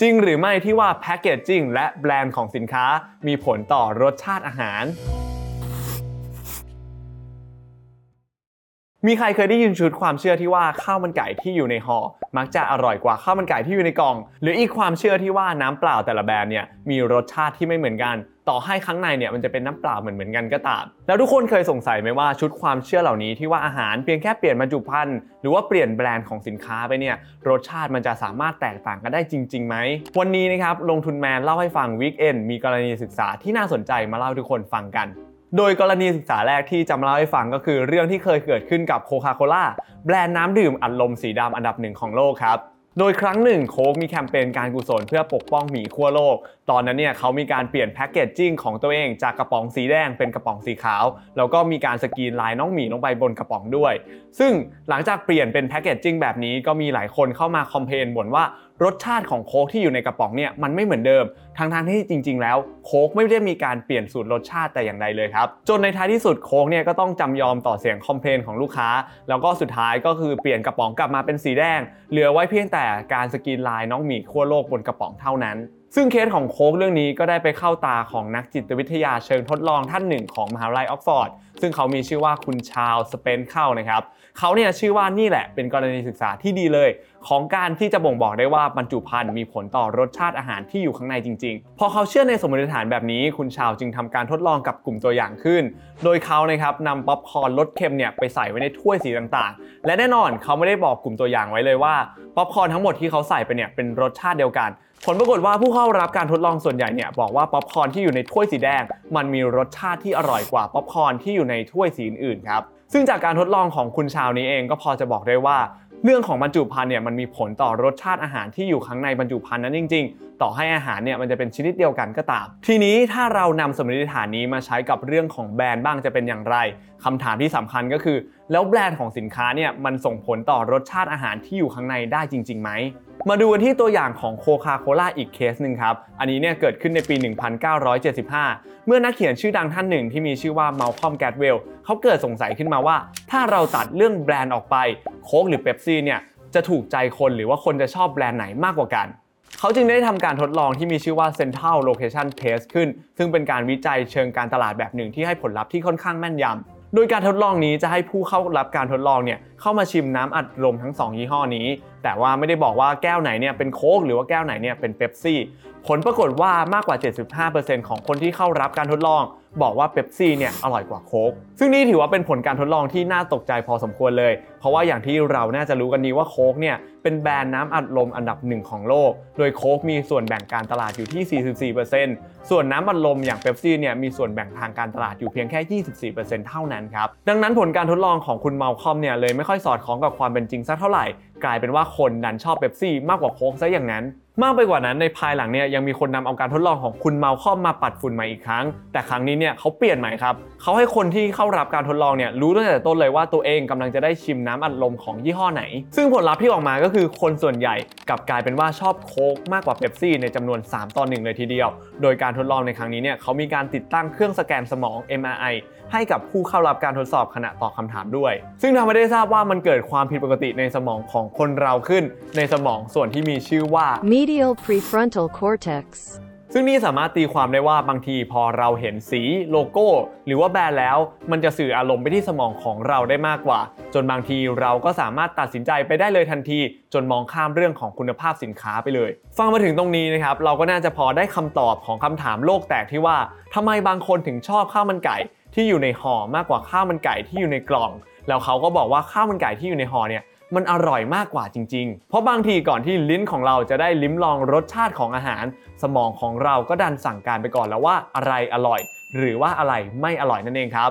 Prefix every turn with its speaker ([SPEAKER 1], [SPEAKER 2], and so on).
[SPEAKER 1] จริงหรือไม่ที่ว่าแพคเกจจิ้งและแบรนด์ของสินค้ามีผลต่อรสชาติอาหาร มีใครเคยได้ยินชุดความเชื่อที่ว่าข้าวมันไก่ที่อยู่ในห่อมักจะอร่อยกว่าข้าวมันไก่ที่อยู่ในกล่อง หรืออีกความเชื่อที่ว่าน้ำเปล่าแต่ละแบรนด์เนี่ยมีรสชาติที่ไม่เหมือนกัน ต่อให้ข้างในเนี่ยมันจะเป็นน้ำเปล่าเหมือนเหมือนกันก็ตาม แล้วทุกคนเคยสงสัยไหมว่าชุดความเชื่อเหล่านี้ที่ว่าอาหารเพียงแค่เปลี่ยนบรรจุภัณฑ์หรือว่าเปลี่ยนแบรนด์ของสินค้าไปเนี่ยรสชาติมันจะสามารถแตกต่างกันได้จริงๆไหมวันนี้นะครับลงทุนแมนเล่าให้ฟัง weekend มีกรณีศึกษาที่น่าสนใจมาเล่าทุกคนฟังกัน โดยกรณีศึกษาแรกที่จะมาเล่าให้ฟังก็คือเรื่องที่เคยเกิดขึ้นกับโคคาโคล่าแบรนด์น้ำดื่มอัดลมสีดำอันดับหนึ่งของโลกครับโดยครั้งหนึ่งโค้กมีแคมเปญการกุศลเพื่อปกป้องหมีขั้วโลก ตอนนั้นเนี่ยเขามีการเปลี่ยน packaging ของตัวเองจากกระป๋องสีแดงเป็นกระป๋องสีขาว แล้วก็มีการสกรีนลายน้องหมีลงไปบนกระป๋องด้วย ซึ่งหลังจากเปลี่ยนเป็น packaging แบบนี้ก็มีหลายคนเข้ามา complain บ่นว่า รสชาติของโค้กที่อยู่ในกระป๋องเนี่ยมันไม่เหมือนเดิมทั้งที่จริง ๆ แล้วโค้กไม่ได้มีการเปลี่ยนสูตรรสชาติแต่อย่างใดเลยครับจนในท้ายที่สุดโค้กเนี่ยก็ต้องจำยอมต่อเสียง complain ของลูกค้า แล้วก็สุดท้ายก็คือเปลี่ยนกระป๋องกลับมาเป็นสีแดง เหลือไว้เพียงแต่การสกรีนลายน้องหมีขั้วโลกบนกระป๋องเท่านั้นซึ่งเคสของโค้กเรื่องนี้ก็ได้ไปเข้าตาของนักจิตวิทยาเชิงทดลองท่านหนึ่งของมหาวิทยาลัยออกซ์ฟอร์ด ซึ่งเขามีชื่อว่าคุณชาลส์สเปนซ์นะครับ เขาเนี่ยเชื่อว่านี่แหละเป็นกรณีศึกษาที่ดีเลย ของการที่จะบ่งบอกได้ว่าบรรจุภัณฑ์มีผลต่อรสชาติอาหารที่อยู่ข้างในจริง ๆ พอเขาเชื่อในสมมติฐานแบบนี้ คุณชาลส์จึงทำการทดลองกับกลุ่มตัวอย่างขึ้น โดยเขานะครับนำป๊อปคอร์นรสเค็มเนี่ยไปใส่ไว้ในถ้วยสีต่างๆ และแน่นอนเขาไม่ได้บอกกลุ่มตัวอย่างไว้เลยว่าป๊อปคอร์นทั้งหมดที่เขาใส่ไปเนี่ยเป็นรสชาติเดียวกัน ผลปรากฏว่าผู้เข้ารับการทดลองส่วนใหญ่เนี่ยบอกว่าป๊อปคอร์นที่อยู่ในถ้วยสีแดง มันมีรสชาติที่อร่อยกว่าป๊อปคอร์นที่อยู่ในถ้วยสีอื่นครับซึ่งจากการทดลองของคุณชาวนี้เองก็พอจะบอกได้ว่าเรื่องของบรรจุภัณฑ์เนี่ยมันมีผลต่อรสชาติอาหารที่อยู่ข้างในบรรจุภัณฑ์นั้นจริง ๆ ต่อให้อาหารเนี่ยมันจะเป็นชนิดเดียวกันก็ตาม ทีนี้ถ้าเรานำสมมติฐานนี้มาใช้กับเรื่องของแบรนด์บ้างจะเป็นอย่างไรคำถามที่สำคัญก็คือ แล้วแบรนด์ของสินค้าเนี่ยมันส่งผลต่อรสชาติอาหารที่อยู่ข้างในได้จริงๆไหม มาดูกันที่ตัวอย่างของโคคาโคล่าอีกเคสหนึ่งครับ อันนี้เนี่ยเกิดขึ้นในปี 1975 เมื่อนักเขียนชื่อดังท่านหนึ่งที่มีชื่อว่าเมลคอมแกดเวลเขาเกิดสงสัยขึ้นมาว่า ถ้าเราตัดเรื่องแบรนด์ออกไปโค้กหรือเบปซี่เนี่ยจะถูกใจคนหรือว่าคนจะชอบแบรนด์ไหนมากกว่ากันเขาจึงได้ทำการทดลองที่มีชื่อว่า Central Location Test ขึ้น ซึ่งเป็นการวิจัยเชิงการตลาดแบบหนึ่งที่ให้ผลลัพธ์ที่ค่อนข้างแม่นยำ โดยการทดลองนี้จะให้ผู้เข้ารับการทดลองเนี่ยเข้ามาชิมน้ำอัดลมทั้ง 2 ยี่ห้อนี้แต่ว่าไม่ได้บอกว่าแก้วไหนเนี่ยเป็นโค้กหรือว่าแก้วไหนเนี่ยเป็นเบปซี่ ผลปรากฏว่ามากกว่า 75%ของคนที่เข้ารับการทดลอง บอกว่าเบปซี่เนี่ยอร่อยกว่าโค้ก ซึ่งนี่ถือว่าเป็นผลการทดลองที่น่าตกใจพอสมควรเลย เพราะว่าอย่างที่เราน่าจะรู้กันดีว่าโค้กเนี่ยเป็นแบรนด์น้ำอัดลมอันดับหนึ่งของโลก โดยโค้กมีส่วนแบ่งการตลาดอยู่ที่ 44%ส่วนน้ำอัดลมอย่างเบปซี่เนี่ยมีส่วนแบ่งทางการตลาดอยู่เพียงแค่ 24%เท่านั้นครับ ดังนั้นผลการทดลองของคุณเมาคอมเนี่ยเลยไม่ค่อยสอดคล้องกับความเป็นจริงสักเท่าไหร่ กลายเป็นว่าคนดันชอบเบปซี่มากกว่าโค้กซะอย่างนั้น มากไปกว่านั้นในภายหลังเนี่ยยังมีคนนำเอาการทดลองของคุณเมาคอมมาปัดฝุ่นใหม่อีกครั้ง แต่ครั้งนี้เนี่ยเขาเปลี่ยนใหม่ครับเขาให้คนที่เข้ารับการทดลองเนี่ยรู้ตั้งแต่ต้นเลยว่าตัวเองกำลังจะได้ชิมน้ำอัดลมของยี่ห้อไหน ซึ่งผลลัพธ์ที่ออกมาก็คือคนส่วนใหญ่กลับกลายเป็นว่าชอบโค้กมากกว่าเบปซี่ในจำนวน 3 ต่อ1เลยทีเดียว โดยการทดลองในครั้งนี้เนี่ยเขามีการติดตั้งเครื่องสแกนสมอง MRI ให้กับผู้เข้ารับการทดสอบขณะตอบคำถามด้วย ซึ่งทำให้ได้ทราบว่ามันเกิดความผิดปกติในสมองของคนเราขึ้น ในสมองส่วนที่มีชื่อว่า
[SPEAKER 2] Medial prefrontal cortex.
[SPEAKER 1] ซึ่งนี่สามารถตีความได้ว่าบางทีพอเราเห็นสีโลโก้ หรือว่าแบรนด์แล้ว มันจะสื่ออารมณ์ไปที่สมองของเราได้มากกว่า จนบางทีเราก็สามารถตัดสินใจไปได้เลยทันที จนมองข้ามเรื่องของคุณภาพสินค้าไปเลย ฟังมาถึงตรงนี้นะครับ เราก็น่าจะพอได้คำตอบของคำถามโลกแตกที่ว่าทำไมบางคนถึงชอบข้าวมันไก่ ที่อยู่ในห่อมากกว่าข้าวมันไก่ที่อยู่ในกล่อง แล้วเขาก็บอกว่าข้าวมันไก่ที่อยู่ในห่อเนี่ย มันอร่อยมากกว่าจริง ๆ เพราะบางทีก่อนที่ลิ้นของเราจะได้ลิ้มลองรสชาติของอาหาร สมองของเราก็ดันสั่งการไปก่อนแล้วว่าอะไรอร่อย หรือว่าอะไรไม่อร่อยนั่นเองครับ